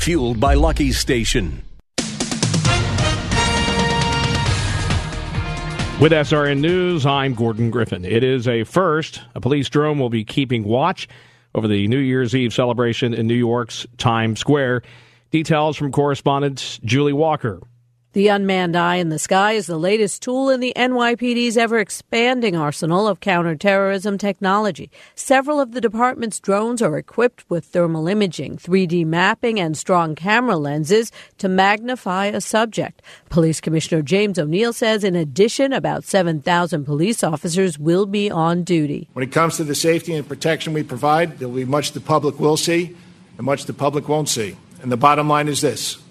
Fueled by Lucky Station. With SRN News, I'm Gordon Griffin. It is a first. A police drone will be keeping watch over the New Year's Eve celebration in New York's Times Square. Details from correspondent Julie Walker. The unmanned eye in the sky is the latest tool in the NYPD's ever expanding arsenal of counterterrorism technology. Several of the department's drones are equipped with thermal imaging, 3D mapping, and strong camera lenses to magnify a subject. Police Commissioner James O'Neill says, in addition, about 7,000 police officers will be on duty. When it comes to the safety and protection we provide, there will be much the public will see and much the public won't see. And the bottom line is this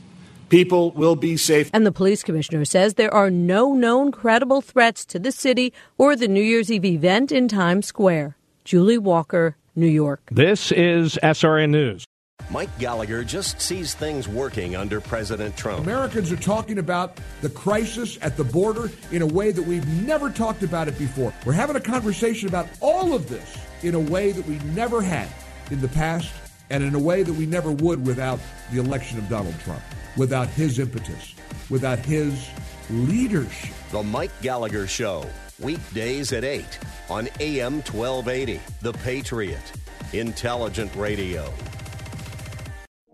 people will be safe. And the police commissioner says there are no known credible threats to the city or the New Year's Eve event in Times Square. Julie Walker, New York. This is SRN News. Mike Gallagher just sees things working under President Trump. Americans are talking about the crisis at the border in a way that we've never talked about it before. We're having a conversation about all of this in a way that we never had in the past and in a way that we never would without the election of Donald Trump without his impetus, without his leadership. The Mike Gallagher Show, weekdays at 8 on AM 1280. The Patriot, intelligent radio.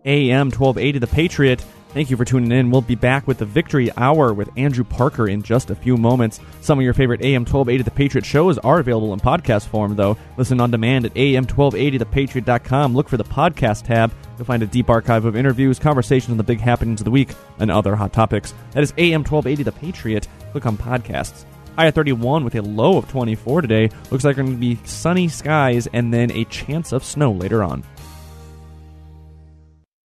AM 1280, The Patriot. Thank you for tuning in. We'll be back with the Victory Hour with Andrew Parker in just a few moments. Some of your favorite AM 1280 The Patriot shows are available in podcast form, though. Listen on demand at AM1280ThePatriot.com. Look for the podcast tab. You'll find a deep archive of interviews, conversations on the big happenings of the week, and other hot topics. That is AM 1280 The Patriot. Click on podcasts. High at 31 with a low of 24 today. Looks like going to be sunny skies and then a chance of snow later on.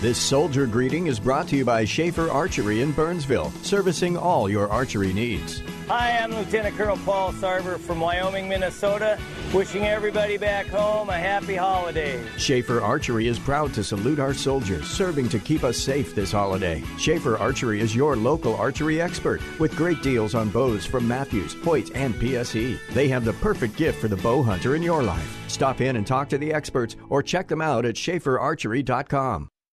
This soldier greeting is brought to you by Schaefer Archery in Burnsville, servicing all your archery needs. Hi, I'm Lieutenant Colonel Paul Sarver from Wyoming, Minnesota, wishing everybody back home a happy holiday. Schaefer Archery is proud to salute our soldiers, serving to keep us safe this holiday. Schaefer Archery is your local archery expert with great deals on bows from Mathews, Hoyt, and PSE. They have the perfect gift for the bow hunter in your life. Stop in and talk to the experts or check them out at schaeferarchery.com.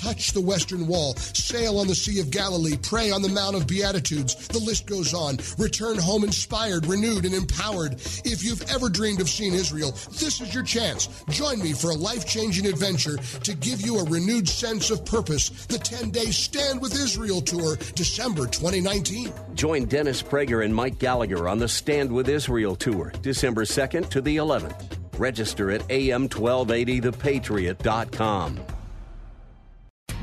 touch the Western Wall, sail on the Sea of Galilee, pray on the Mount of Beatitudes. The list goes on. Return home inspired, renewed, and empowered. If you've ever dreamed of seeing Israel, this is your chance. Join me for a life changing adventure to give you a renewed sense of purpose. The 10 day Stand with Israel tour, December 2019. Join Dennis Prager and Mike Gallagher on the Stand with Israel tour, December 2nd to the 11th. Register at am1280thepatriot.com.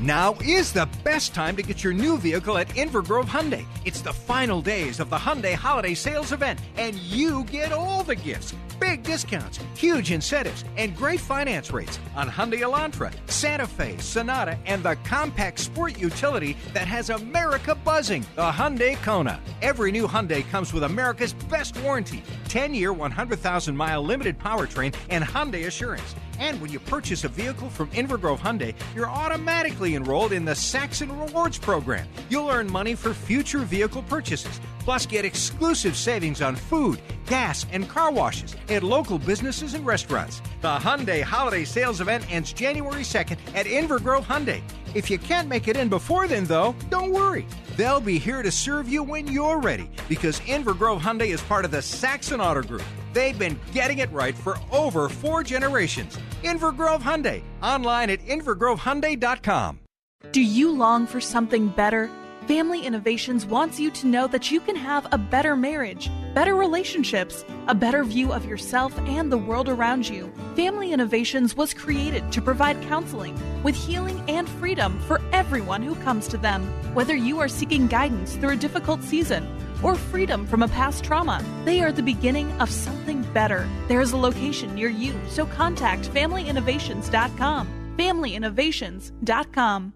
Now is the best time to get your new vehicle at Invergrove Hyundai. It's the final days of the Hyundai Holiday Sales Event, and you get all the gifts. Big discounts, huge incentives, and great finance rates on Hyundai Elantra, Santa Fe, Sonata, and the compact sport utility that has America buzzing, the Hyundai Kona. Every new Hyundai comes with America's best warranty, 10-year, 100,000-mile limited powertrain, and Hyundai Assurance. And when you purchase a vehicle from Invergrove Hyundai, you're automatically enrolled in the Saxon Rewards program. You'll earn money for future vehicle purchases, plus get exclusive savings on food, gas, and car washes at local businesses and restaurants. The Hyundai Holiday Sales Event ends January 2nd at Invergrove Hyundai. If you can't make it in before then, though, don't worry. They'll be here to serve you when you're ready because Invergrove Hyundai is part of the Saxon Auto Group. They've been getting it right for over four generations. Inver Grove Hyundai. Online at invergrovehyundai.com. Do you long for something better? Family Innovations wants you to know that you can have a better marriage, better relationships, a better view of yourself and the world around you. Family Innovations was created to provide counseling with healing and freedom for everyone who comes to them. Whether you are seeking guidance through a difficult season or freedom from a past trauma, they are the beginning of something better. There is a location near you, so contact FamilyInnovations.com. FamilyInnovations.com.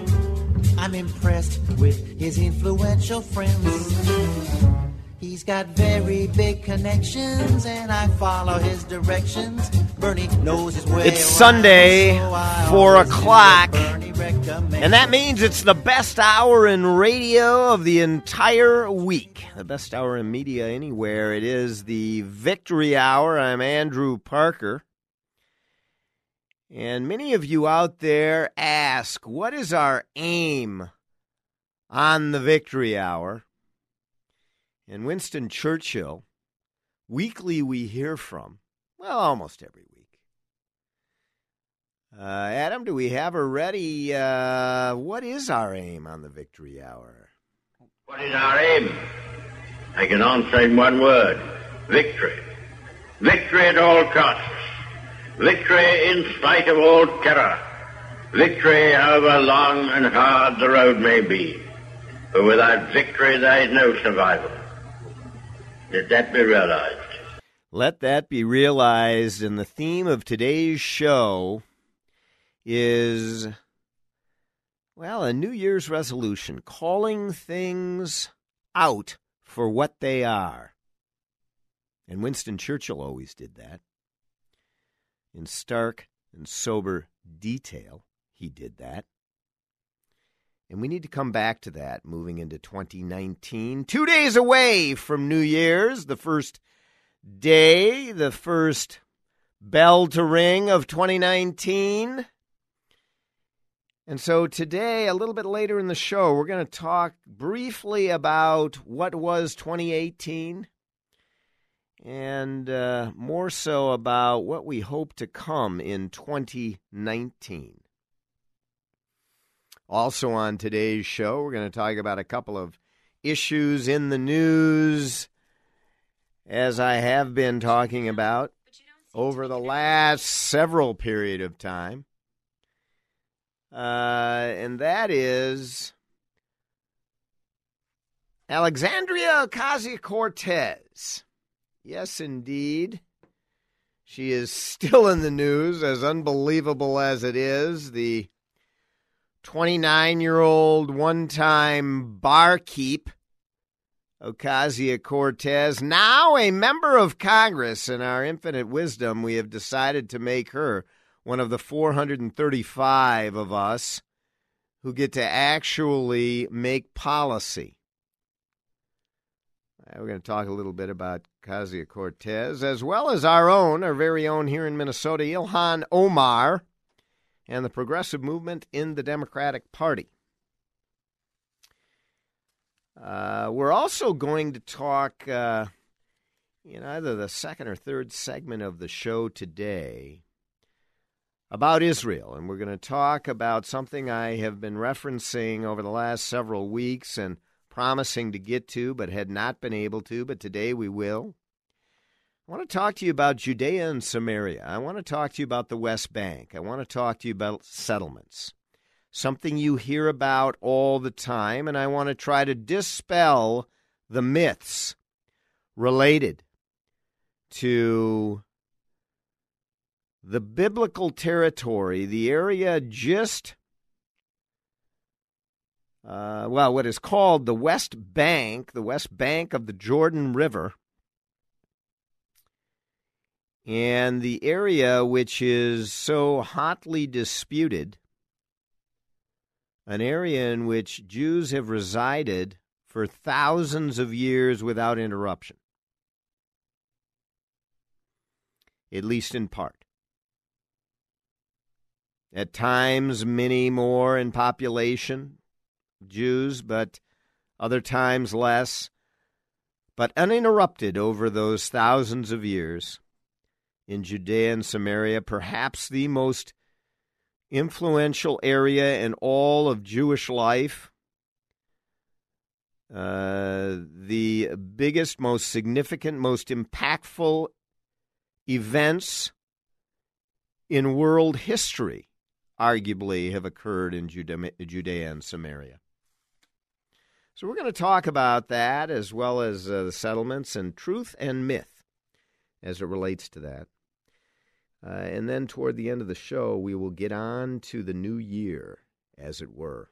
I'm impressed with his influential friends. He's got very big connections, and I follow his directions. Bernie knows his way. It's Sunday, 4 o'clock, and that means it's the best hour in radio of the entire week. The best hour in media anywhere. It is the Victory Hour. I'm Andrew Parker. And many of you out there ask, what is our aim on the Victory Hour? And Winston Churchill, weekly we hear from, well, almost every week. Uh, Adam, do we have ready? Uh, what is our aim on the Victory Hour? What is our aim? I can answer in one word victory. Victory at all costs. Victory in spite of all terror. Victory however long and hard the road may be. For without victory there is no survival. Let that be realized. Let that be realized. And the theme of today's show is, well, a New Year's resolution calling things out for what they are. And Winston Churchill always did that. In stark and sober detail, he did that. And we need to come back to that moving into 2019. Two days away from New Year's, the first day, the first bell to ring of 2019. And so today, a little bit later in the show, we're going to talk briefly about what was 2018 and uh, more so about what we hope to come in 2019. Also, on today's show, we're going to talk about a couple of issues in the news, as I have been talking about over the last several period of time. Uh, and that is Alexandria Ocasio Cortez. Yes, indeed. She is still in the news, as unbelievable as it is. The 29 year old one time barkeep, Ocasio Cortez, now a member of Congress. In our infinite wisdom, we have decided to make her one of the 435 of us who get to actually make policy. We're going to talk a little bit about Ocasio Cortez, as well as our own, our very own here in Minnesota, Ilhan Omar, and the progressive movement in the Democratic Party. Uh, we're also going to talk uh, in either the second or third segment of the show today about Israel. And we're going to talk about something I have been referencing over the last several weeks and promising to get to, but had not been able to, but today we will. I want to talk to you about Judea and Samaria. I want to talk to you about the West Bank. I want to talk to you about settlements. Something you hear about all the time, and I want to try to dispel the myths related to the biblical territory, the area just uh, well, what is called the West Bank, the West Bank of the Jordan River. And the area which is so hotly disputed, an area in which Jews have resided for thousands of years without interruption, at least in part. At times, many more in population, Jews, but other times less, but uninterrupted over those thousands of years in Judea and Samaria, perhaps the most influential area in all of Jewish life. Uh, the biggest, most significant, most impactful events in world history arguably have occurred in Judea and Samaria. So we're going to talk about that as well as uh, the settlements and truth and myth as it relates to that. Uh, and then toward the end of the show, we will get on to the new year, as it were.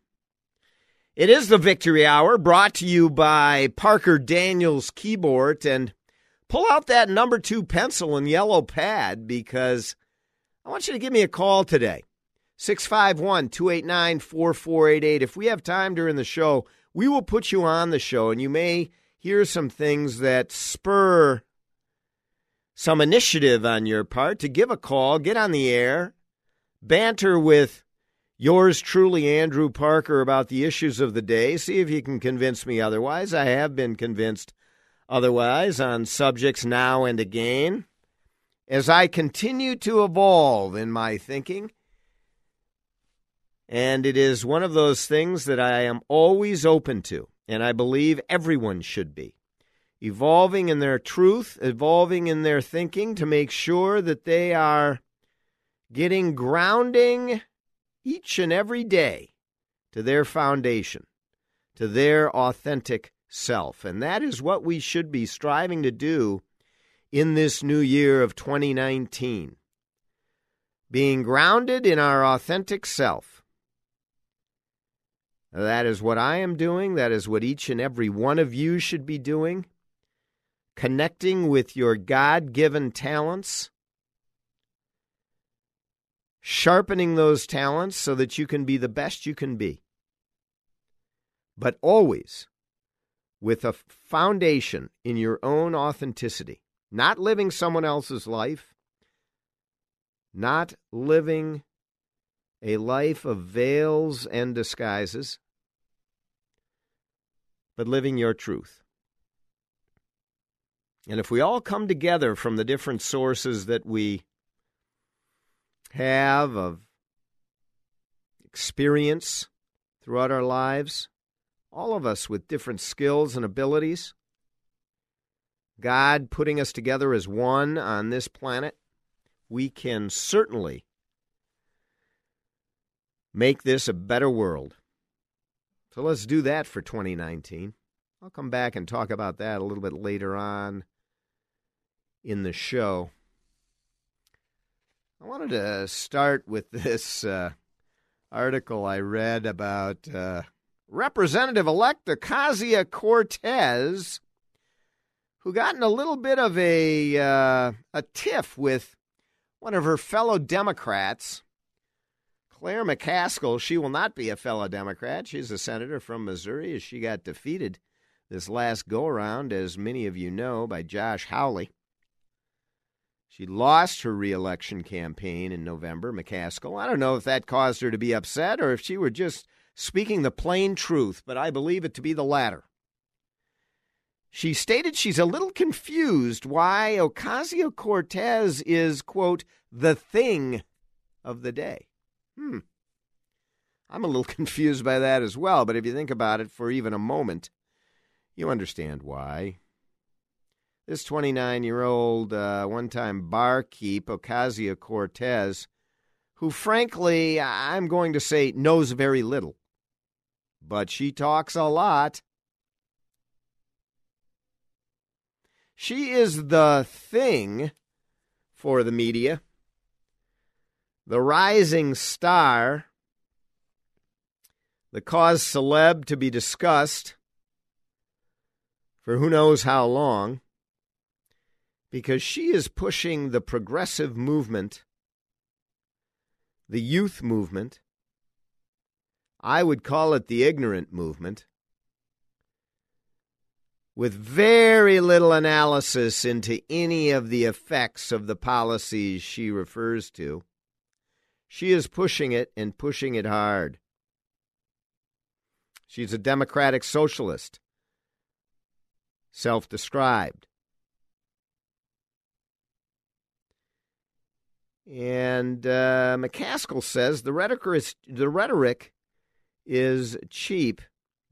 It is the Victory Hour brought to you by Parker Daniels Kibort. And pull out that number two pencil and yellow pad because I want you to give me a call today. 651 289 4488. If we have time during the show, we will put you on the show and you may hear some things that spur some initiative on your part to give a call, get on the air, banter with yours truly, Andrew Parker, about the issues of the day. See if you can convince me otherwise. I have been convinced otherwise on subjects now and again. As I continue to evolve in my thinking, and it is one of those things that I am always open to, and I believe everyone should be evolving in their truth, evolving in their thinking to make sure that they are getting grounding each and every day to their foundation, to their authentic self. And that is what we should be striving to do in this new year of 2019. Being grounded in our authentic self. That is what I am doing. That is what each and every one of you should be doing connecting with your God given talents, sharpening those talents so that you can be the best you can be. But always with a foundation in your own authenticity, not living someone else's life, not living a life of veils and disguises, but living your truth. And if we all come together from the different sources that we have of experience throughout our lives, all of us with different skills and abilities, God putting us together as one on this planet, we can certainly make this a better world. So let's do that for 2019. I'll come back and talk about that a little bit later on in the show. I wanted to start with this uh, article I read about uh, Representative elect Ocasio Cortez, who got in a little bit of a, uh, a tiff with one of her fellow Democrats. Claire McCaskill, she will not be a fellow Democrat. She's a senator from Missouri as she got defeated this last go around, as many of you know, by Josh Hawley. She lost her reelection campaign in November, McCaskill. I don't know if that caused her to be upset or if she were just speaking the plain truth, but I believe it to be the latter. She stated she's a little confused why Ocasio Cortez is, quote, the thing of the day. Hmm. I'm a little confused by that as well, but if you think about it for even a moment, you understand why. This 29 year old, uh, one time barkeep, Ocasio Cortez, who frankly, I'm going to say, knows very little, but she talks a lot. She is the thing for the media, the rising star, the cause celeb to be discussed for who knows how long. because she is pushing the progressive movement, the youth movement. I would call it the ignorant movement, with very little analysis into any of the effects of the policies she refers to. She is pushing it and pushing it hard. She's a democratic socialist, self described. And uh, McCaskill says the rhetoric, is, the rhetoric is cheap.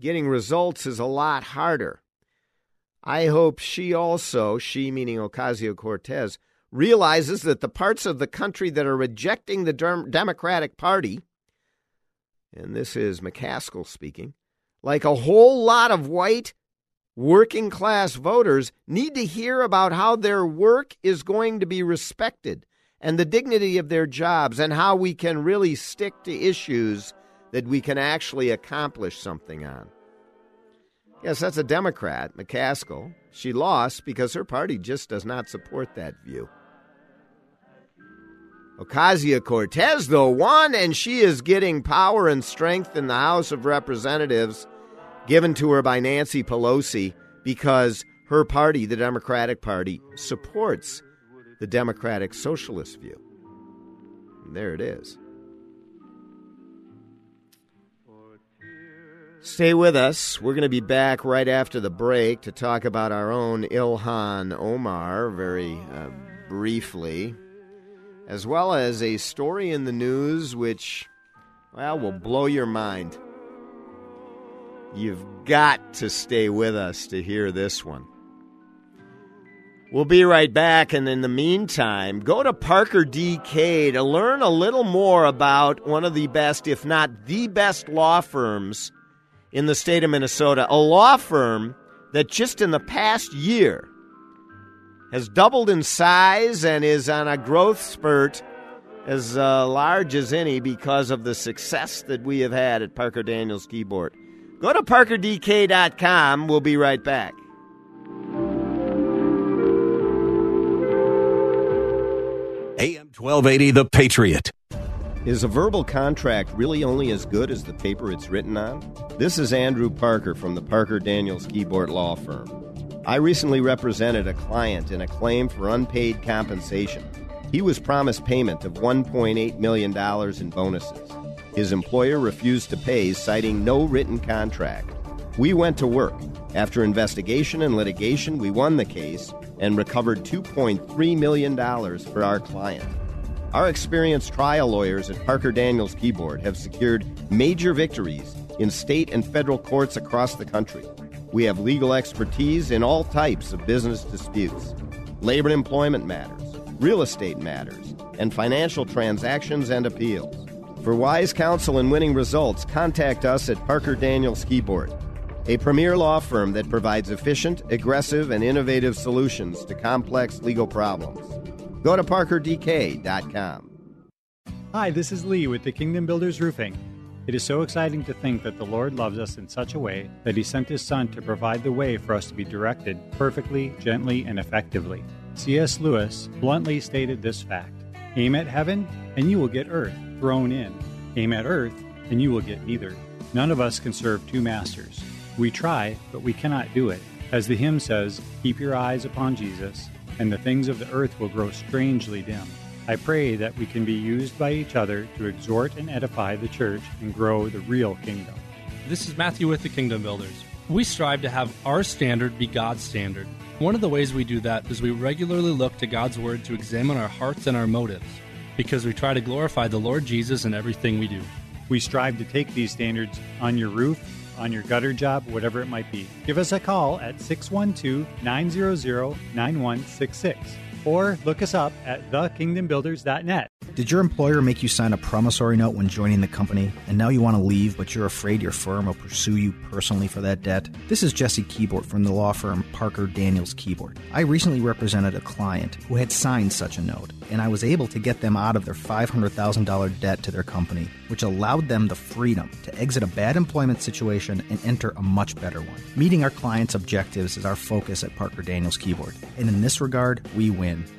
Getting results is a lot harder. I hope she also, she meaning Ocasio Cortez, realizes that the parts of the country that are rejecting the Democratic Party, and this is McCaskill speaking, like a whole lot of white working class voters, need to hear about how their work is going to be respected and the dignity of their jobs and how we can really stick to issues that we can actually accomplish something on. Yes, that's a Democrat, McCaskill. She lost because her party just does not support that view. Ocasio Cortez, though, won, and she is getting power and strength in the House of Representatives given to her by Nancy Pelosi because her party, the Democratic Party, supports the Democratic Socialist view. And there it is. Stay with us. We're going to be back right after the break to talk about our own Ilhan Omar very uh, briefly, as well as a story in the news which, well, will blow your mind. You've got to stay with us to hear this one. We'll be right back, and in the meantime, go to Parker DK to learn a little more about one of the best, if not the best, law firms in the state of Minnesota. A law firm that just in the past year has doubled in size and is on a growth spurt as uh, large as any because of the success that we have had at Parker Daniels Kibort. Go to parkerdk.com. We'll be right back. AM 1280, The Patriot. Is a verbal contract really only as good as the paper it's written on? This is Andrew Parker from the Parker Daniels Kibort Law Firm. I recently represented a client in a claim for unpaid compensation. He was promised payment of $1.8 million in bonuses. His employer refused to pay, citing no written contract. We went to work. After investigation and litigation, we won the case and recovered $2.3 million for our client. Our experienced trial lawyers at Parker Daniels Kibort have secured major victories in state and federal courts across the country. We have legal expertise in all types of business disputes, labor and employment matters, real estate matters, and financial transactions and appeals. For wise counsel and winning results, contact us at Parker Daniels Kibort a premier law firm that provides efficient, aggressive, and innovative solutions to complex legal problems. Go to parkerdk.com. Hi, this is Lee with the Kingdom Builders Roofing. It is so exciting to think that the Lord loves us in such a way that He sent His Son to provide the way for us to be directed perfectly, gently, and effectively. C.S. Lewis bluntly stated this fact Aim at heaven, and you will get earth thrown in. Aim at earth, and you will get neither. None of us can serve two masters. We try, but we cannot do it. As the hymn says, keep your eyes upon Jesus, and the things of the earth will grow strangely dim. I pray that we can be used by each other to exhort and edify the church and grow the real kingdom. This is Matthew with the Kingdom Builders. We strive to have our standard be God's standard. One of the ways we do that is we regularly look to God's Word to examine our hearts and our motives, because we try to glorify the Lord Jesus in everything we do. We strive to take these standards on your roof on your gutter job, whatever it might be. Give us a call at 612 900 9166 or look us up at thekingdombuilders.net. Did your employer make you sign a promissory note when joining the company, and now you want to leave, but you're afraid your firm will pursue you personally for that debt? This is Jesse Kibort from the law firm Parker Daniels Kibort. I recently represented a client who had signed such a note, and I was able to get them out of their $500,000 debt to their company, which allowed them the freedom to exit a bad employment situation and enter a much better one. Meeting our clients' objectives is our focus at Parker Daniels Kibort, and in this regard, we win.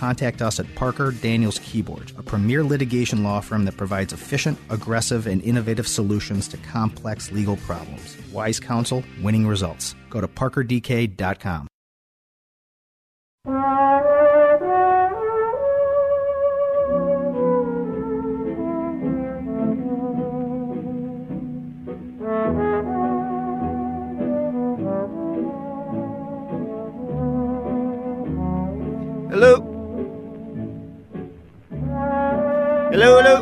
contact us at Parker Daniels Kibort, a premier litigation law firm that provides efficient, aggressive, and innovative solutions to complex legal problems. Wise counsel, winning results. Go to parkerdk.com. Hello. Hello, hello.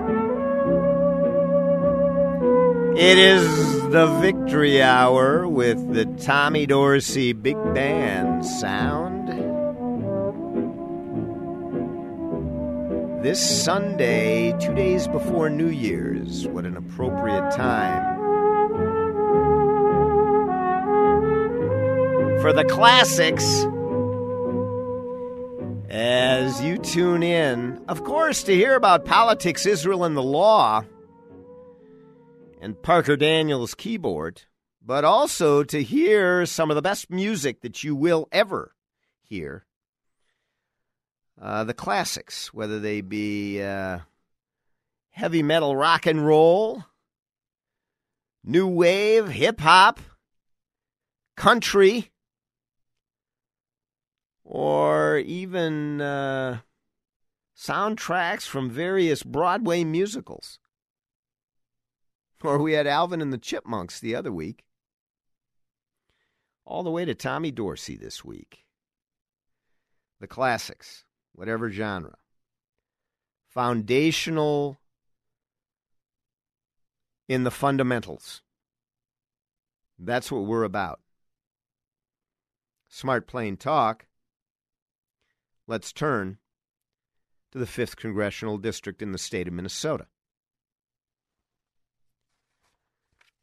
It is the victory hour with the Tommy Dorsey Big Band sound. This Sunday, two days before New Year's, what an appropriate time for the classics as you tune in, of course, to hear about politics, Israel, and the law, and Parker Daniels' Kibort, but also to hear some of the best music that you will ever hear. Uh, the classics, whether they be uh, heavy metal rock and roll, new wave, hip hop, country, or even uh, soundtracks from various Broadway musicals. Or we had Alvin and the Chipmunks the other week. All the way to Tommy Dorsey this week. The classics, whatever genre. Foundational in the fundamentals. That's what we're about. Smart Plain Talk. Let's turn to the 5th Congressional District in the state of Minnesota.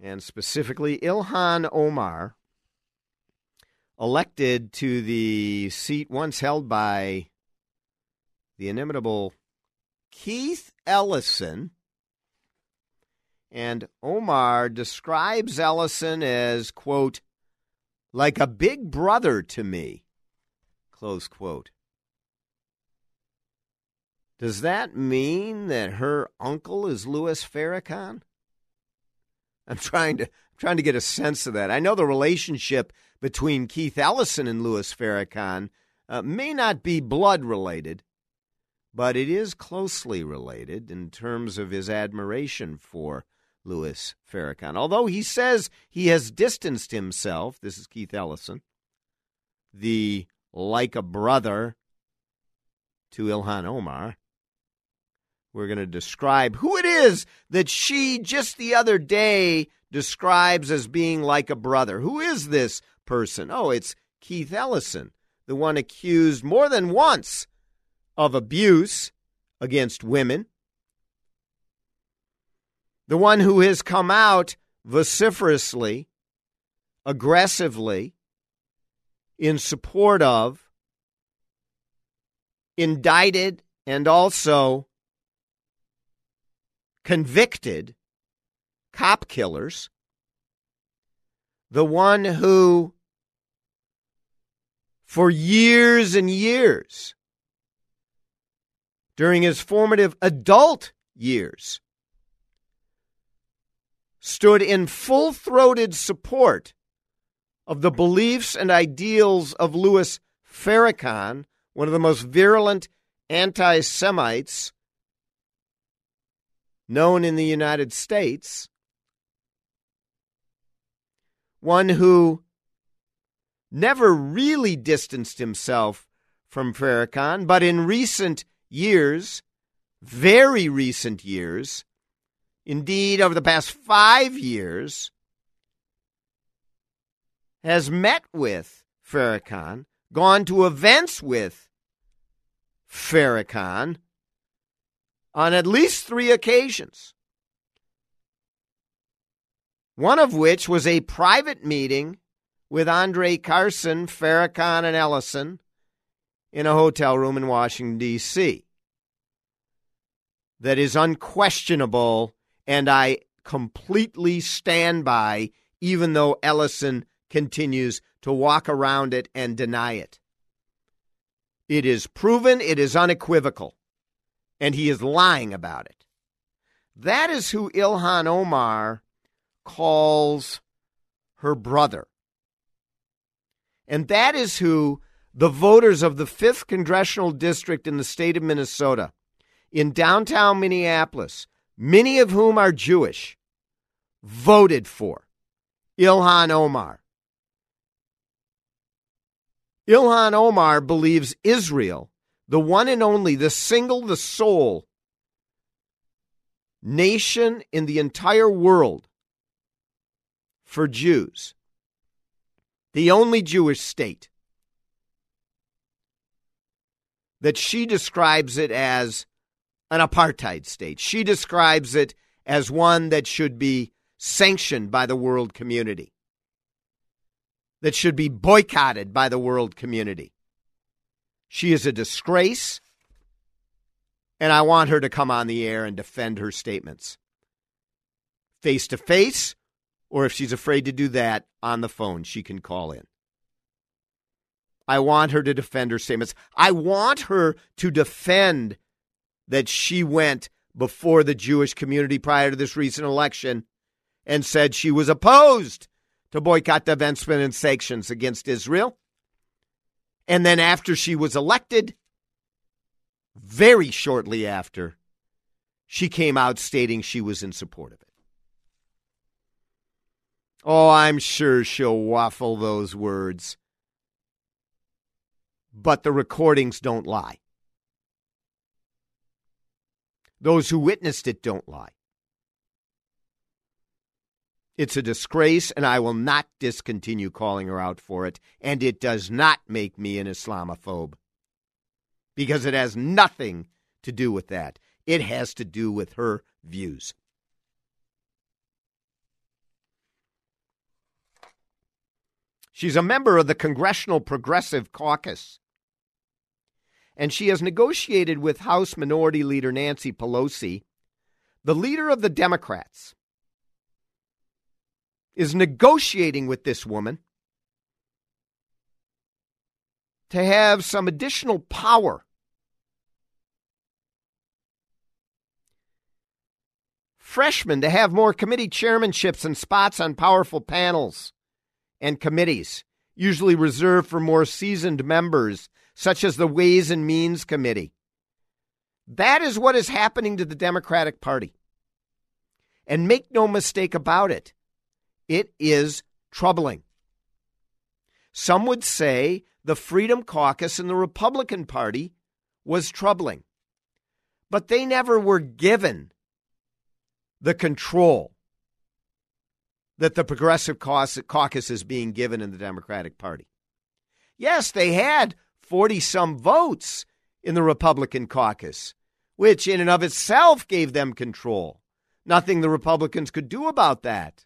And specifically, Ilhan Omar, elected to the seat once held by the inimitable Keith Ellison. And Omar describes Ellison as, quote, like a big brother to me, close quote. Does that mean that her uncle is Louis Farrakhan? I'm trying to I'm trying to get a sense of that. I know the relationship between Keith Ellison and Louis Farrakhan uh, may not be blood related, but it is closely related in terms of his admiration for Louis Farrakhan. Although he says he has distanced himself, this is Keith Ellison, the like a brother to Ilhan Omar. We're going to describe who it is that she just the other day describes as being like a brother. Who is this person? Oh, it's Keith Ellison, the one accused more than once of abuse against women, the one who has come out vociferously, aggressively, in support of, indicted, and also convicted cop killers, the one who, for years and years, during his formative adult years, stood in full throated support of the beliefs and ideals of Louis Farrakhan, one of the most virulent anti Semites known in the United States, one who never really distanced himself from Farrakhan, but in recent years, very recent years, indeed over the past five years, has met with Farrakhan, gone to events with Farrakhan on at least three occasions. One of which was a private meeting with Andre Carson, Farrakhan, and Ellison in a hotel room in Washington, D.C. That is unquestionable, and I completely stand by, even though Ellison continues to walk around it and deny it. It is proven, it is unequivocal, and he is lying about it. That is who Ilhan Omar calls her brother. And that is who the voters of the 5th Congressional District in the state of Minnesota, in downtown Minneapolis, many of whom are Jewish, voted for Ilhan Omar. Ilhan Omar believes Israel, the one and only, the single, the sole nation in the entire world for Jews, the only Jewish state, that she describes it as an apartheid state. She describes it as one that should be sanctioned by the world community, that should be boycotted by the world community. She is a disgrace, and I want her to come on the air and defend her statements face to face, or if she's afraid to do that, on the phone, she can call in. I want her to defend her statements. I want her to defend that she went before the Jewish community prior to this recent election and said she was opposed to boycott, divestment, and sanctions against Israel. And then after she was elected, very shortly after, she came out stating she was in support of it. Oh, I'm sure she'll waffle those words but the recordings don't lie. Those who witnessed it don't lie. It's a disgrace, and I will not discontinue calling her out for it, and it does not make me an Islamophobe. Because it has nothing to do with that. It has to do with her views. She's a member of the Congressional Progressive Caucus and she has negotiated with House Minority Leader Nancy Pelosi, the leader of the Democrats, is negotiating with this woman to have some additional power. Freshmen to have more committee chairmanships and spots on powerful panels and committees, usually reserved for more seasoned members such as the Ways and Means Committee. That is what is happening to the Democratic Party. And make no mistake about it, it is troubling. Some would say the Freedom Caucus in the Republican Party was troubling, but they never were given the control that the Progressive Caucus is being given in the Democratic Party. Yes, they had 40 some votes in the Republican caucus, which in and of itself gave them control. Nothing the Republicans could do about that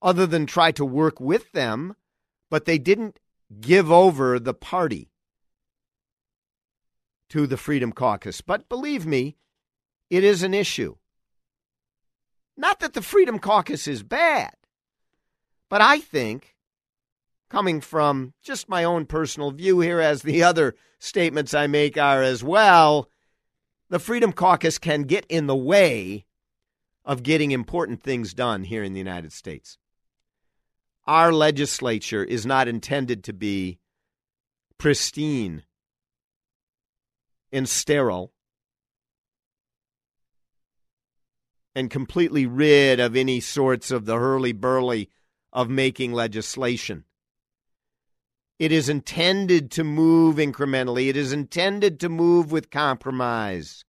other than try to work with them, but they didn't give over the party to the Freedom Caucus. But believe me, it is an issue. Not that the Freedom Caucus is bad, but I think coming from just my own personal view here, as the other statements I make are as well, the Freedom Caucus can get in the way of getting important things done here in the United States. Our legislature is not intended to be pristine and sterile and completely rid of any sorts of the hurly burly of making legislation. It is intended to move incrementally. It is intended to move with compromise.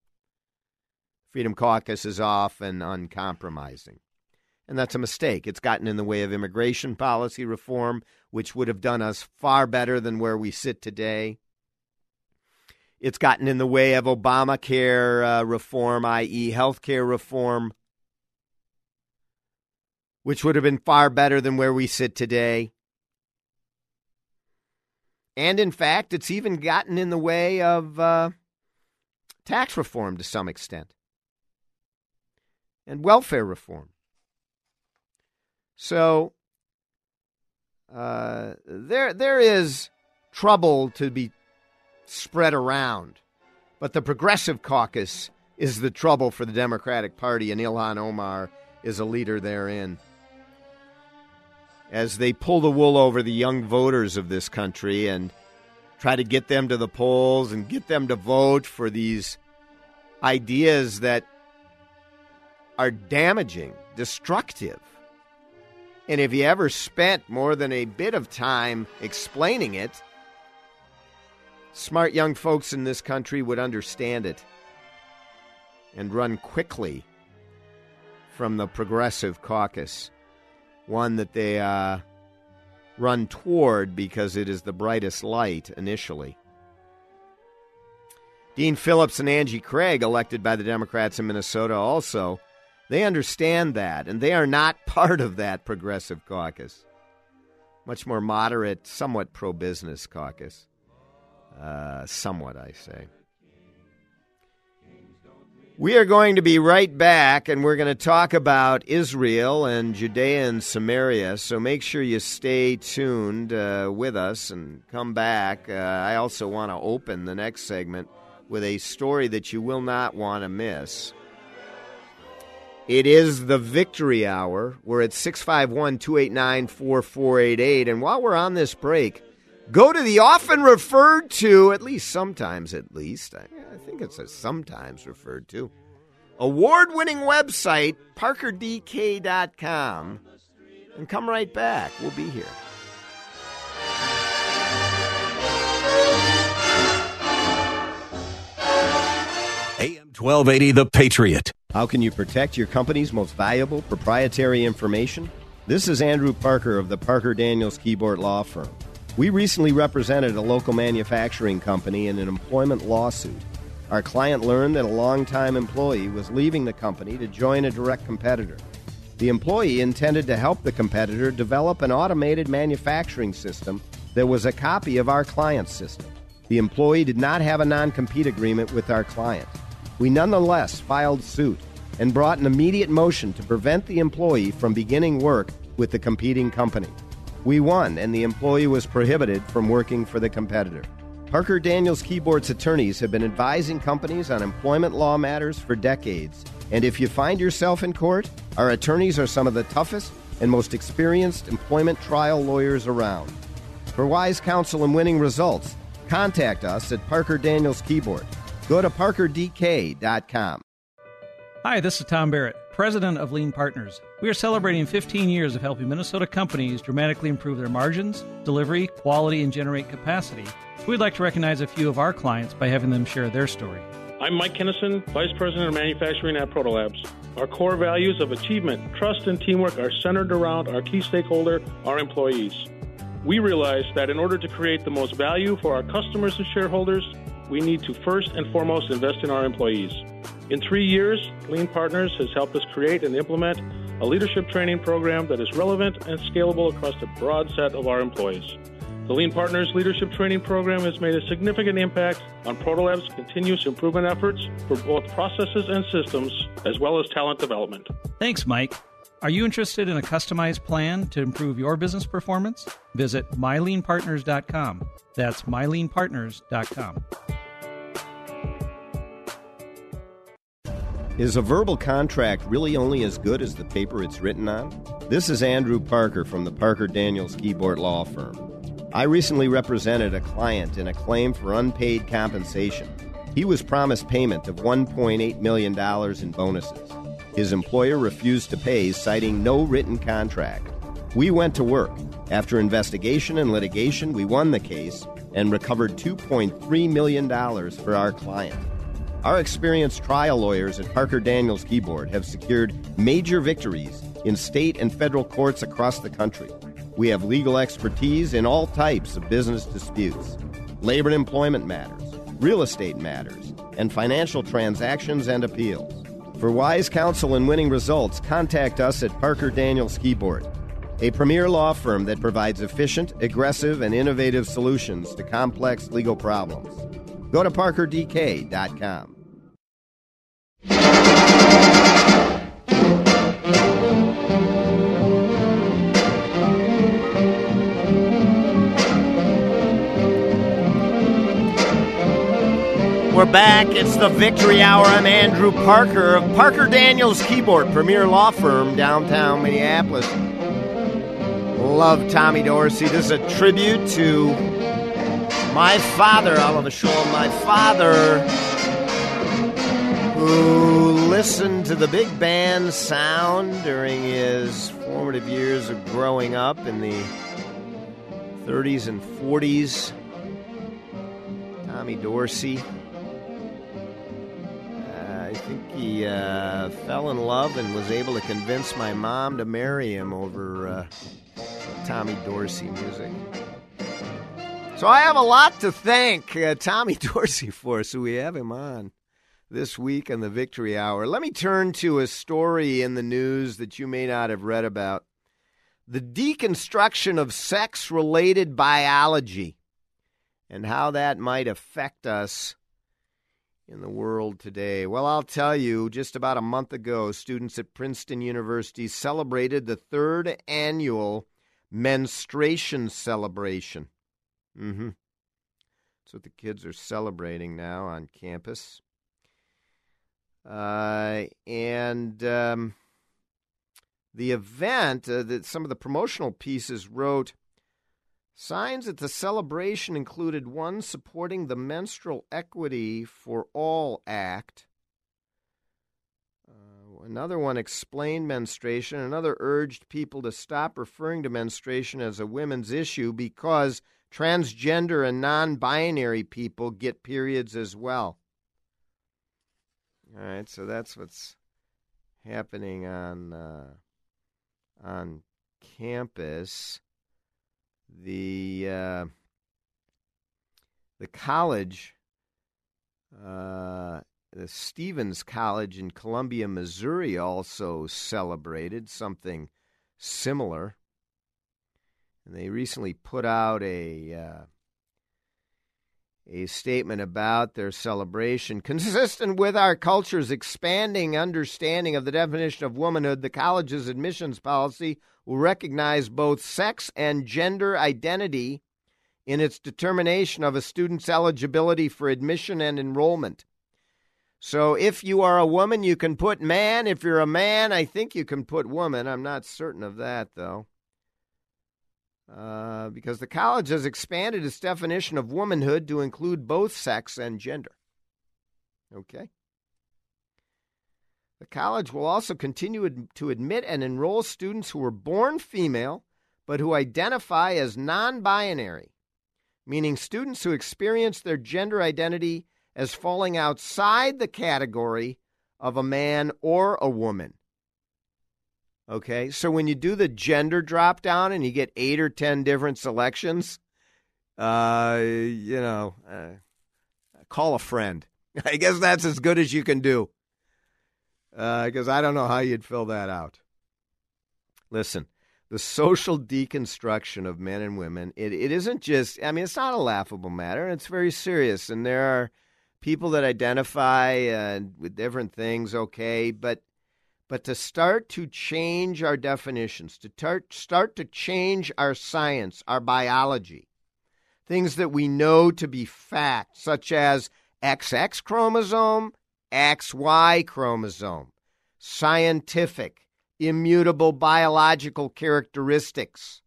Freedom Caucus is often uncompromising. And that's a mistake. It's gotten in the way of immigration policy reform, which would have done us far better than where we sit today. It's gotten in the way of Obamacare uh, reform, i.e., health care reform, which would have been far better than where we sit today. And in fact, it's even gotten in the way of uh, tax reform to some extent and welfare reform. So uh, there, there is trouble to be spread around, but the Progressive Caucus is the trouble for the Democratic Party, and Ilhan Omar is a leader therein. As they pull the wool over the young voters of this country and try to get them to the polls and get them to vote for these ideas that are damaging, destructive. And if you ever spent more than a bit of time explaining it, smart young folks in this country would understand it and run quickly from the Progressive Caucus, one that they uh, run toward because it is the brightest light initially. Dean Phillips and Angie Craig, elected by the Democrats in Minnesota, also they understand that, and they are not part of that progressive caucus. Much more moderate, somewhat pro business caucus. Uh, somewhat, I say. We are going to be right back, and we're going to talk about Israel and Judea and Samaria. So make sure you stay tuned uh, with us and come back. Uh, I also want to open the next segment with a story that you will not want to miss. It is the victory hour. We're at 651 289 4488. And while we're on this break, go to the often referred to, at least sometimes at least, I, I think it's a sometimes referred to, award winning website, parkerdk.com, and come right back. We'll be here. AM 1280, The Patriot. How can you protect your company's most valuable proprietary information? This is Andrew Parker of the Parker Daniels Kibort Law Firm. We recently represented a local manufacturing company in an employment lawsuit. Our client learned that a longtime employee was leaving the company to join a direct competitor. The employee intended to help the competitor develop an automated manufacturing system that was a copy of our client's system. The employee did not have a non compete agreement with our client. We nonetheless filed suit and brought an immediate motion to prevent the employee from beginning work with the competing company. We won, and the employee was prohibited from working for the competitor. Parker Daniels Kibort's attorneys have been advising companies on employment law matters for decades, and if you find yourself in court, our attorneys are some of the toughest and most experienced employment trial lawyers around. For wise counsel and winning results, contact us at Parker Daniels Kibort. Go to parkerdk.com. Hi, this is Tom Barrett, president of Lean Partners. We are celebrating 15 years of helping Minnesota companies dramatically improve their margins, delivery, quality, and generate capacity. We'd like to recognize a few of our clients by having them share their story. I'm Mike Kinnison, Vice President of Manufacturing at Protolabs. Our core values of achievement, trust, and teamwork are centered around our key stakeholder, our employees. We realize that in order to create the most value for our customers and shareholders, we need to first and foremost invest in our employees. In three years, Lean Partners has helped us create and implement a leadership training program that is relevant and scalable across a broad set of our employees. The Lean Partners Leadership Training Program has made a significant impact on Protolab's continuous improvement efforts for both processes and systems, as well as talent development. Thanks, Mike. Are you interested in a customized plan to improve your business performance? Visit myleanpartners.com. That's myleanpartners.com. Is a verbal contract really only as good as the paper it's written on? This is Andrew Parker from the Parker Daniels Kibort Law Firm. I recently represented a client in a claim for unpaid compensation. He was promised payment of $1.8 million in bonuses. His employer refused to pay, citing no written contract. We went to work. After investigation and litigation, we won the case and recovered $2.3 million for our client. Our experienced trial lawyers at Parker Daniels Kibort have secured major victories in state and federal courts across the country. We have legal expertise in all types of business disputes, labor and employment matters, real estate matters, and financial transactions and appeals. For wise counsel and winning results, contact us at Parker Daniels Kibort, a premier law firm that provides efficient, aggressive, and innovative solutions to complex legal problems. Go to parkerdk.com. We're back. It's the Victory Hour. I'm Andrew Parker of Parker Daniels Kibort, premier law firm downtown Minneapolis. Love Tommy Dorsey. This is a tribute to my father on the show. My father, who listened to the big band sound during his formative years of growing up in the 30s and 40s. Tommy Dorsey. I think he uh, fell in love and was able to convince my mom to marry him over uh, Tommy Dorsey music. So I have a lot to thank uh, Tommy Dorsey for, so we have him on this week on the Victory Hour. Let me turn to a story in the news that you may not have read about the deconstruction of sex related biology and how that might affect us in the world today? Well, I'll tell you, just about a month ago, students at Princeton University celebrated the third annual menstruation celebration. Mm-hmm. That's what the kids are celebrating now on campus. Uh, and um, the event, uh, that some of the promotional pieces wrote Signs at the celebration included one supporting the Menstrual Equity for All Act. Uh, another one explained menstruation. Another urged people to stop referring to menstruation as a women's issue because transgender and non binary people get periods as well. All right, so that's what's happening on uh, on campus the uh, the college, uh, the Stephens College in Columbia, Missouri, also celebrated something similar. And they recently put out a uh, a statement about their celebration. Consistent with our culture's expanding understanding of the definition of womanhood, the college's admissions policy will recognize both sex and gender identity in its determination of a student's eligibility for admission and enrollment. So if you are a woman, you can put man. If you're a man, I think you can put woman. I'm not certain of that, though. Uh, because the college has expanded its definition of womanhood to include both sex and gender. Okay? The college will also continue to admit and enroll students who were born female but who identify as non binary, meaning students who experience their gender identity as falling outside the category of a man or a woman. Okay, so when you do the gender drop down and you get eight or ten different selections, uh, you know, uh, call a friend. I guess that's as good as you can do. Because uh, I don't know how you'd fill that out. Listen, the social deconstruction of men and women, it, it isn't just, I mean, it's not a laughable matter. It's very serious. And there are people that identify uh, with different things, okay, but but to start to change our definitions, to tar- start to change our science, our biology, things that we know to be fact, such as XX chromosome, XY chromosome, scientific, immutable biological characteristics.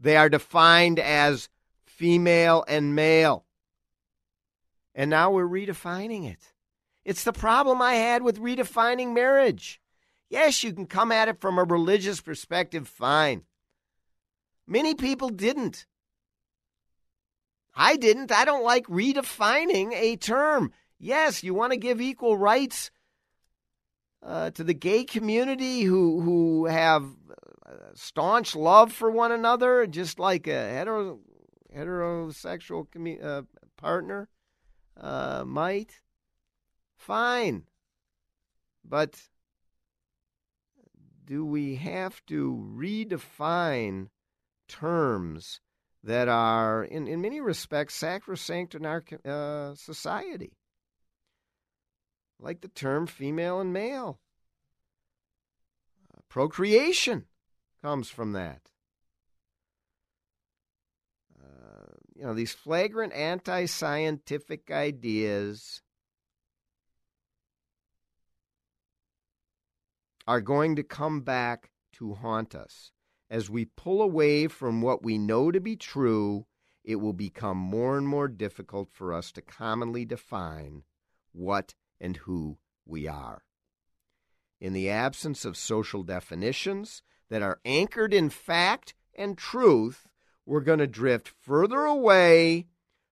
They are defined as female and male. And now we're redefining it. It's the problem I had with redefining marriage. Yes, you can come at it from a religious perspective, fine. Many people didn't. I didn't. I don't like redefining a term. Yes, you want to give equal rights uh, to the gay community who who have uh, staunch love for one another, just like a hetero, heterosexual commu- uh, partner uh, might. Fine, but do we have to redefine terms that are, in, in many respects, sacrosanct in our uh, society? Like the term female and male. Uh, procreation comes from that. Uh, you know, these flagrant anti scientific ideas are going to come back to haunt us. As we pull away from what we know to be true, it will become more and more difficult for us to commonly define what and who we are. In the absence of social definitions that are anchored in fact and truth, we're going to drift further away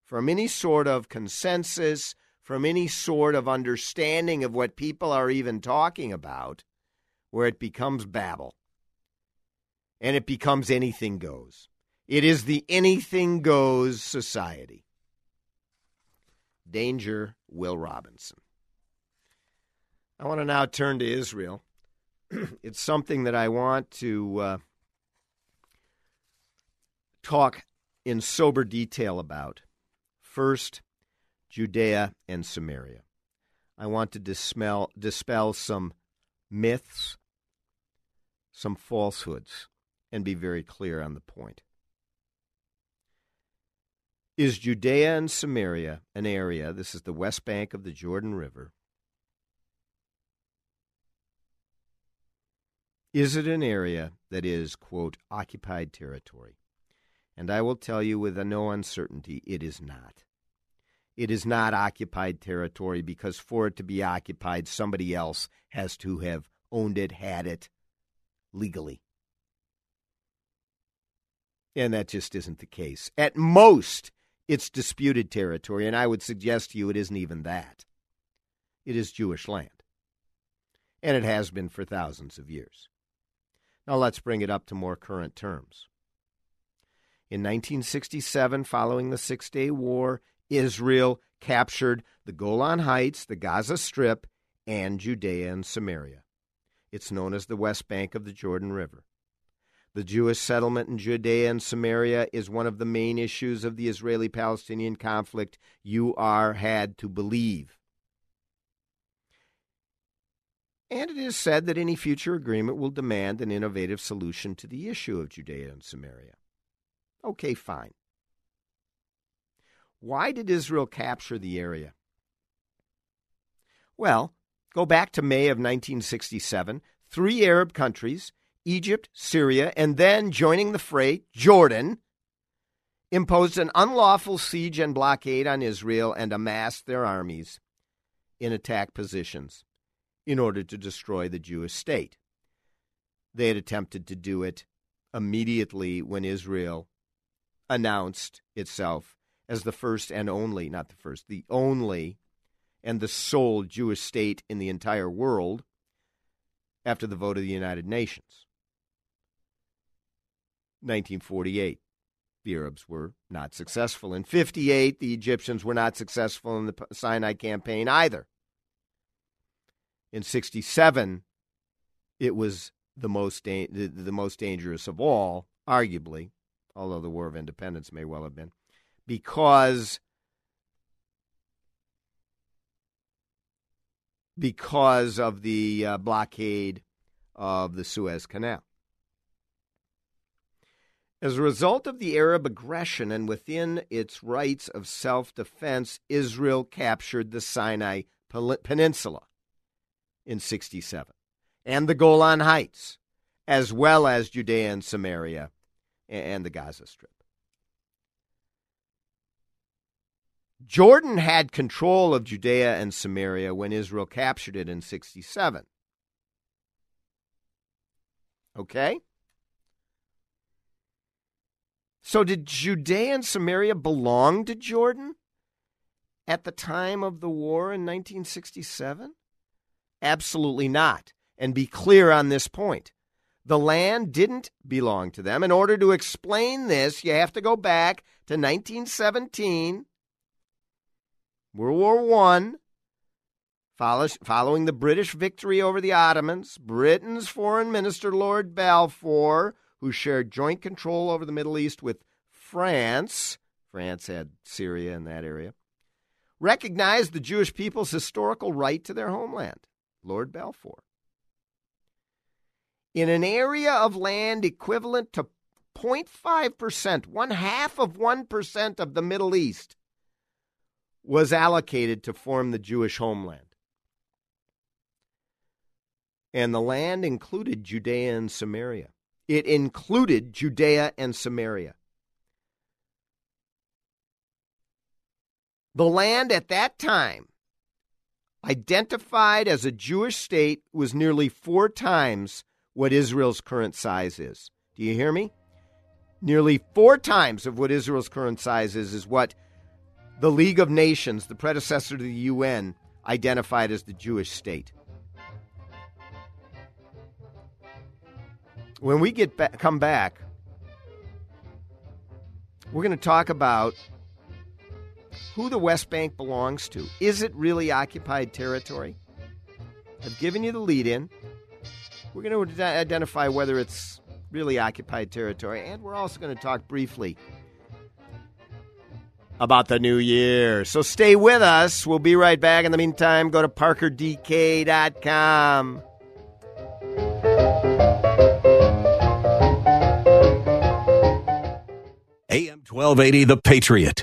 from any sort of consensus, from any sort of understanding of what people are even talking about, where it becomes babble and it becomes anything goes. It is the anything goes society. Danger, Will Robinson. I want to now turn to Israel. it's something that I want to uh, talk in sober detail about. First, Judea and Samaria. I want to dispel, dispel some myths some falsehoods and be very clear on the point. Is Judea and Samaria an area, this is the west bank of the Jordan River, is it an area that is, quote, occupied territory? And I will tell you with a no uncertainty, it is not. It is not occupied territory because for it to be occupied, somebody else has to have owned it, had it, legally. And that just isn't the case. At most, it's disputed territory, and I would suggest to you it isn't even that. It is Jewish land. And it has been for thousands of years. Now let's bring it up to more current terms. In 1967, following the Six Day War, Israel captured the Golan Heights, the Gaza Strip, and Judea and Samaria. It's known as the West Bank of the Jordan River. The Jewish settlement in Judea and Samaria is one of the main issues of the Israeli Palestinian conflict, you are had to believe. And it is said that any future agreement will demand an innovative solution to the issue of Judea and Samaria. Okay, fine. Why did Israel capture the area? Well, Go back to May of 1967. Three Arab countries, Egypt, Syria, and then joining the fray, Jordan, imposed an unlawful siege and blockade on Israel and amassed their armies in attack positions in order to destroy the Jewish state. They had attempted to do it immediately when Israel announced itself as the first and only, not the first, the only and the sole Jewish state in the entire world after the vote of the United Nations. 1948, the Arabs were not successful. In 58, the Egyptians were not successful in the Sinai campaign either. In 67, it was the most da- the, the most dangerous of all, arguably, although the War of Independence may well have been, because because of the uh, blockade of the Suez Canal. As a result of the Arab aggression and within its rights of self defense, Israel captured the Sinai Peninsula in 67 and the Golan Heights, as well as Judea and Samaria and the Gaza Strip. Jordan had control of Judea and Samaria when Israel captured it in 67. Okay? So, did Judea and Samaria belong to Jordan at the time of the war in 1967? Absolutely not. And be clear on this point. The land didn't belong to them. In order to explain this, you have to go back to 1917, World War I. Following the British victory over the Ottomans, Britain's Foreign Minister Lord Balfour who shared joint control over the Middle East with France. France had Syria in that area. Recognized the Jewish people's historical right to their homeland, Lord Balfour. In an area of land equivalent to 0.5%, one half of 1% of the Middle East, was allocated to form the Jewish homeland. And the land included Judea and Samaria. It included Judea and Samaria. The land at that time, identified as a Jewish state, was nearly four times what Israel's current size is. Do you hear me? Nearly four times of what Israel's current size is, is what the League of Nations, the predecessor to the UN, identified as the Jewish state. When we get back, come back, we're going to talk about who the West Bank belongs to. Is it really occupied territory? I've given you the lead in. We're going to identify whether it's really occupied territory, and we're also going to talk briefly about the new year. So stay with us. We'll be right back. In the meantime, go to parkerdk.com. AM 1280, The Patriot.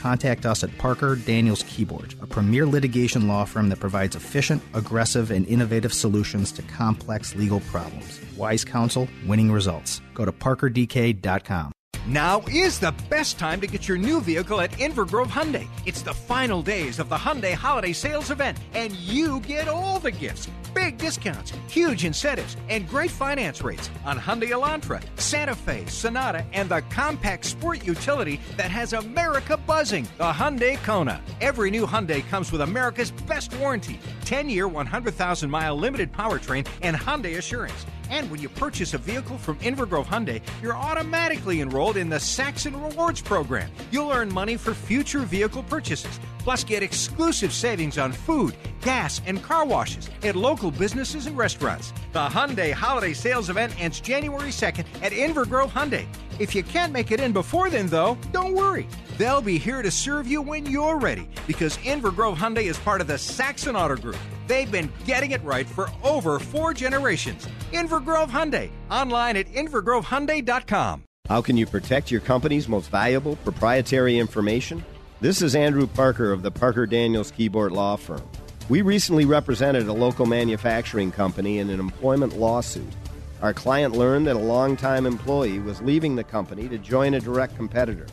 contact us at Parker Daniels Kibort, a premier litigation law firm that provides efficient, aggressive, and innovative solutions to complex legal problems. Wise counsel, winning results. Go to parkerdk.com. Now is the best time to get your new vehicle at Invergrove Hyundai. It's the final days of the Hyundai Holiday Sales Event, and you get all the gifts. Big discounts, huge incentives, and great finance rates on Hyundai Elantra, Santa Fe, Sonata, and the compact sport utility that has America buzzing, the Hyundai Kona. Every new Hyundai comes with America's best warranty, 10-year, 100,000-mile limited powertrain, and Hyundai Assurance. And when you purchase a vehicle from Invergrove Hyundai, you're automatically enrolled in the Saxon Rewards program. You'll earn money for future vehicle purchases, plus get exclusive savings on food, gas, and car washes at local businesses and restaurants. The Hyundai Holiday Sales Event ends January 2nd at Invergrove Hyundai. If you can't make it in before then, though, don't worry. They'll be here to serve you when you're ready because Invergrove Hyundai is part of the Saxon Auto Group. They've been getting it right for over four generations. Invergrove Hyundai, online at invergrovehyundai.com. How can you protect your company's most valuable proprietary information? This is Andrew Parker of the Parker Daniels Kibort Law Firm. We recently represented a local manufacturing company in an employment lawsuit. Our client learned that a longtime employee was leaving the company to join a direct competitor.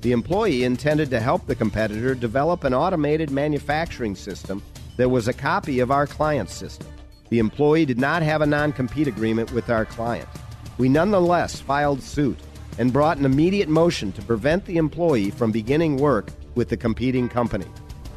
The employee intended to help the competitor develop an automated manufacturing system that was a copy of our client's system. The employee did not have a non compete agreement with our client. We nonetheless filed suit and brought an immediate motion to prevent the employee from beginning work with the competing company.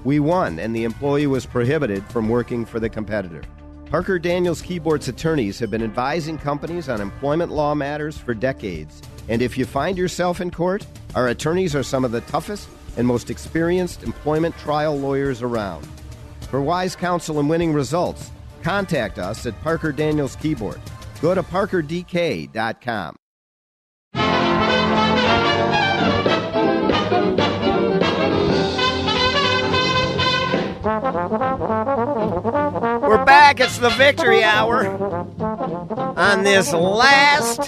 We won, and the employee was prohibited from working for the competitor. Parker Daniels Kibort's attorneys have been advising companies on employment law matters for decades. And if you find yourself in court, our attorneys are some of the toughest and most experienced employment trial lawyers around. For wise counsel and winning results, contact us at Parker Daniels Kibort. Go to parkerdk.com. We're back. It's the victory hour on this last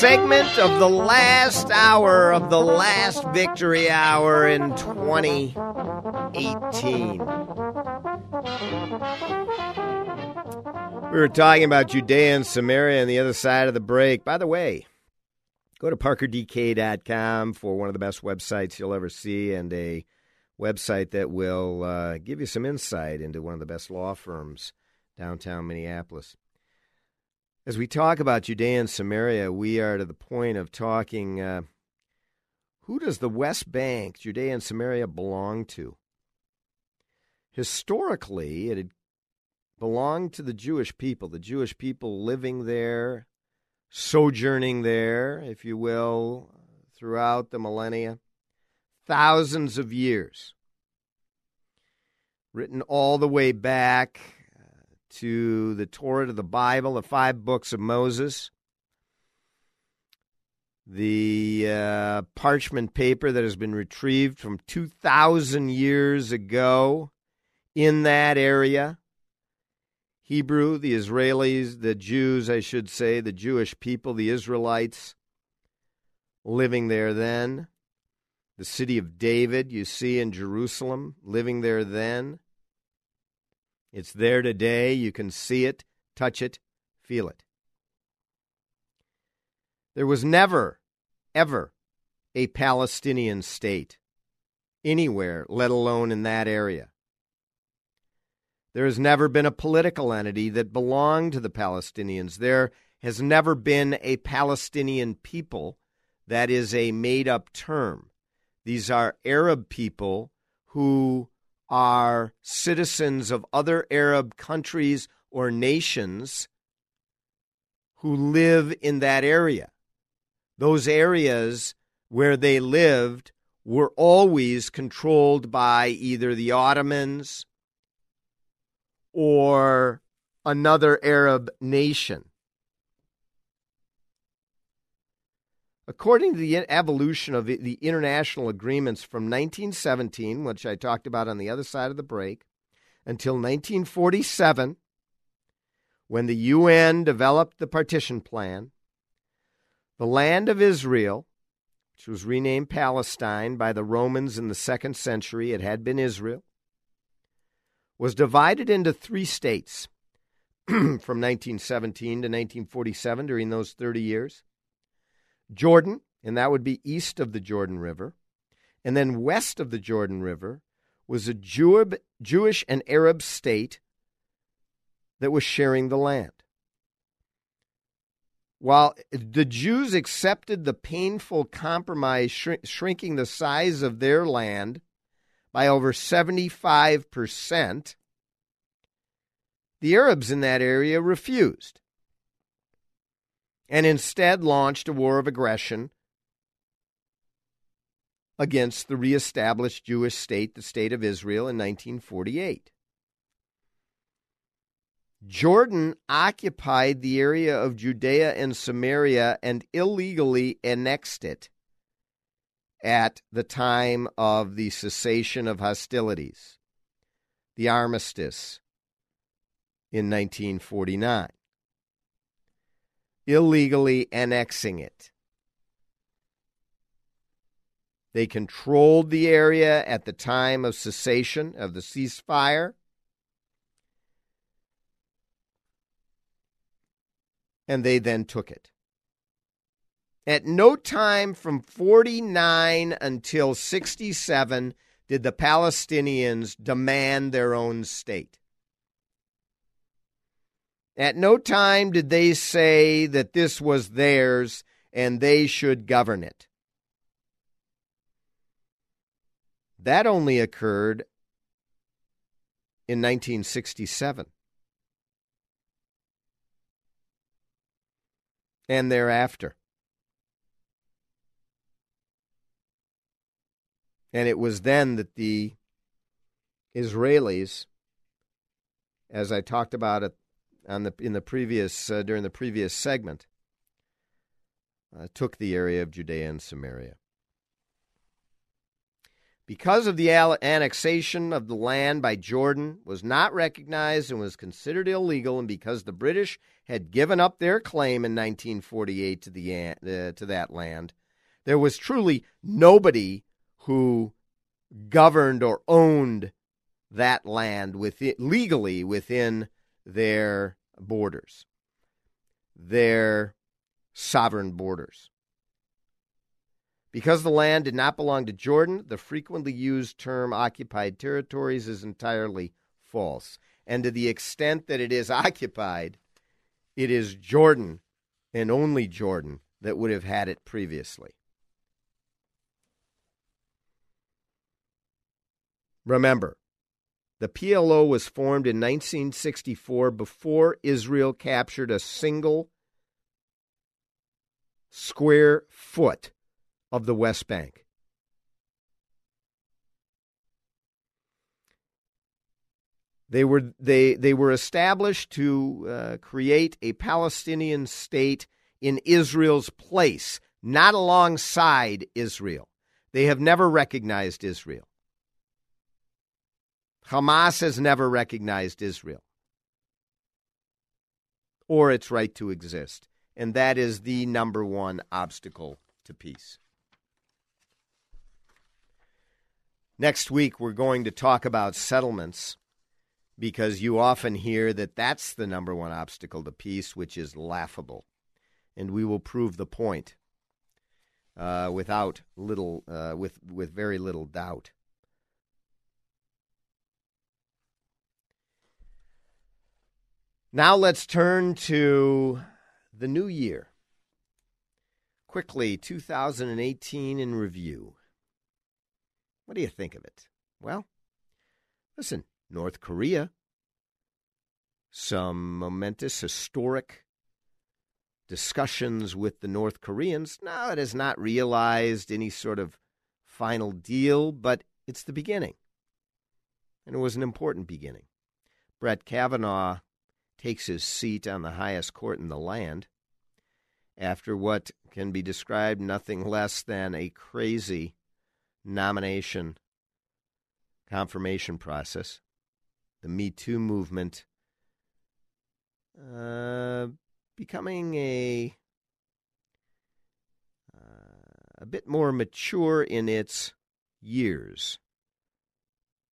segment of the last hour of the last victory hour in 2018. We were talking about Judea and Samaria on the other side of the break. By the way, go to parkerdk.com for one of the best websites you'll ever see and a website that will uh, give you some insight into one of the best law firms downtown Minneapolis. As we talk about Judea and Samaria, we are to the point of talking uh, who does the West Bank, Judea and Samaria, belong to? Historically, it had belonged to the Jewish people, the Jewish people living there, sojourning there, if you will, throughout the millennia thousands of years. Written all the way back uh, to the Torah, to the Bible, the five books of Moses, the uh, parchment paper that has been retrieved from 2,000 years ago in that area. Hebrew, the Israelis, the Jews, I should say, the Jewish people, the Israelites living there then the city of David you see in Jerusalem, living there then. It's there today. You can see it, touch it, feel it. There was never, ever a Palestinian state anywhere, let alone in that area. There has never been a political entity that belonged to the Palestinians. There has never been a Palestinian people that is a made up term. These are Arab people who are citizens of other Arab countries or nations who live in that area. Those areas where they lived were always controlled by either the Ottomans or another Arab nation. According to the evolution of the international agreements from 1917, which I talked about on the other side of the break, until 1947, when the UN developed the partition plan, the land of Israel, which was renamed Palestine by the Romans in the second century, it had been Israel, was divided into three states from 1917 to 1947 during those 30 years. Jordan, and that would be east of the Jordan River. And then west of the Jordan River was a Jew- Jewish and Arab state that was sharing the land. While the Jews accepted the painful compromise, shrinking the size of their land by over 75%, the Arabs in that area refused and instead launched a war of aggression against the reestablished Jewish state, the State of Israel, in 1948. Jordan occupied the area of Judea and Samaria and illegally annexed it at the time of the cessation of hostilities, the armistice in 1949 illegally annexing it. They controlled the area at the time of cessation of the ceasefire. And they then took it. At no time from 49 until 67 did the Palestinians demand their own state. At no time did they say that this was theirs and they should govern it. That only occurred in 1967. And thereafter. And it was then that the Israelis, as I talked about at on the in the previous uh, during the previous segment uh, took the area of Judea and Samaria. because of the annexation of the land by Jordan was not recognized and was considered illegal, and because the British had given up their claim in 1948 to the uh, to that land, there was truly nobody who governed or owned that land within, legally within their borders, their sovereign borders. Because the land did not belong to Jordan, the frequently used term occupied territories is entirely false. And to the extent that it is occupied, it is Jordan and only Jordan that would have had it previously. Remember, the PLO was formed in 1964 before Israel captured a single square foot of the West Bank. They were they they were established to uh, create a Palestinian state in Israel's place, not alongside Israel. They have never recognized Israel. Hamas has never recognized Israel or its right to exist. And that is the number one obstacle to peace. Next week, we're going to talk about settlements because you often hear that that's the number one obstacle to peace, which is laughable. And we will prove the point uh, without little, uh, with, with very little doubt. Now let's turn to the new year. Quickly, 2018 in review. What do you think of it? Well, listen, North Korea, some momentous, historic discussions with the North Koreans. Now it has not realized any sort of final deal, but it's the beginning. And it was an important beginning. Brett Kavanaugh takes his seat on the highest court in the land after what can be described nothing less than a crazy nomination confirmation process. The Me Too movement uh, becoming a uh, a bit more mature in its years.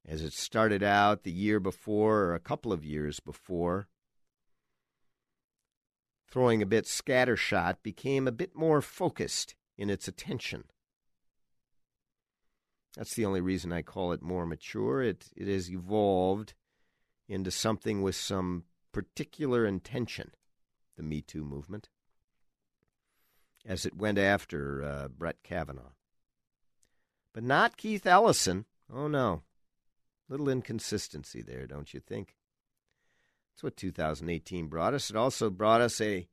As it started out the year before, or a couple of years before, throwing a bit scattershot, became a bit more focused in its attention. That's the only reason I call it more mature. It, it has evolved into something with some particular intention, the Me Too movement, as it went after uh, Brett Kavanaugh. But not Keith Ellison. Oh, no. Little inconsistency there, don't you think? That's what 2018 brought us. It also brought us a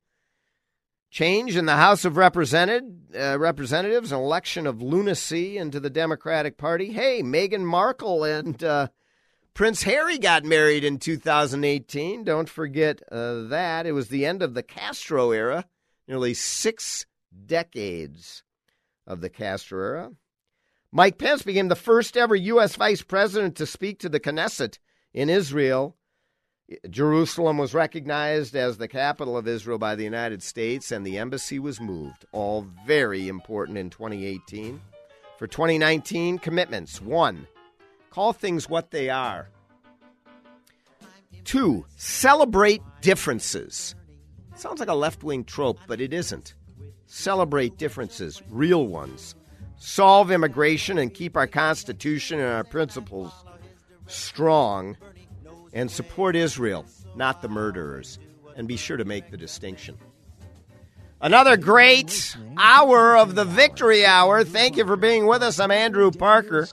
change in the House of Represented, uh, Representatives, an election of lunacy into the Democratic Party. Hey, Meghan Markle and uh, Prince Harry got married in 2018. Don't forget uh, that. It was the end of the Castro era, nearly six decades of the Castro era. Mike Pence became the first ever U.S. vice president to speak to the Knesset in Israel Jerusalem was recognized as the capital of Israel by the United States, and the embassy was moved. All very important in 2018. For 2019, commitments one, call things what they are. Two, celebrate differences. Sounds like a left wing trope, but it isn't. Celebrate differences, real ones. Solve immigration and keep our Constitution and our principles strong and support Israel, not the murderers. And be sure to make the distinction. Another great hour of the Victory Hour. Thank you for being with us. I'm Andrew Parker.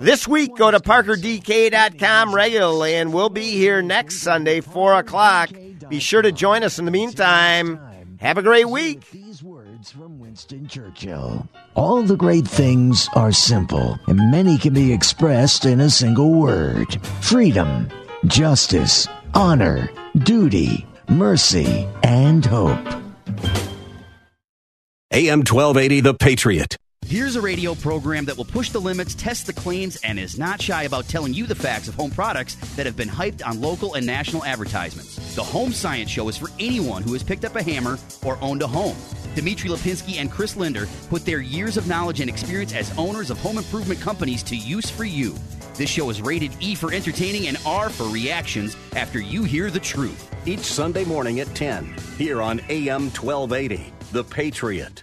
This week, go to parkerdk.com regularly, and we'll be here next Sunday, 4 o'clock. Be sure to join us in the meantime. Have a great week. These words from Winston Churchill. All the great things are simple, and many can be expressed in a single word freedom justice, honor, duty, mercy, and hope. AM 1280, The Patriot. Here's a radio program that will push the limits, test the claims, and is not shy about telling you the facts of home products that have been hyped on local and national advertisements. The Home Science Show is for anyone who has picked up a hammer or owned a home. Dmitry Lipinski and Chris Linder put their years of knowledge and experience as owners of home improvement companies to use for you. This show is rated E for entertaining and R for reactions after you hear the truth. Each Sunday morning at 10, here on AM 1280, The Patriot.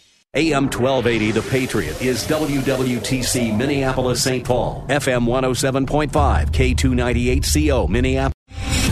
AM 1280 The Patriot is WWTC Minneapolis St. Paul, FM 107.5, K298CO Minneapolis.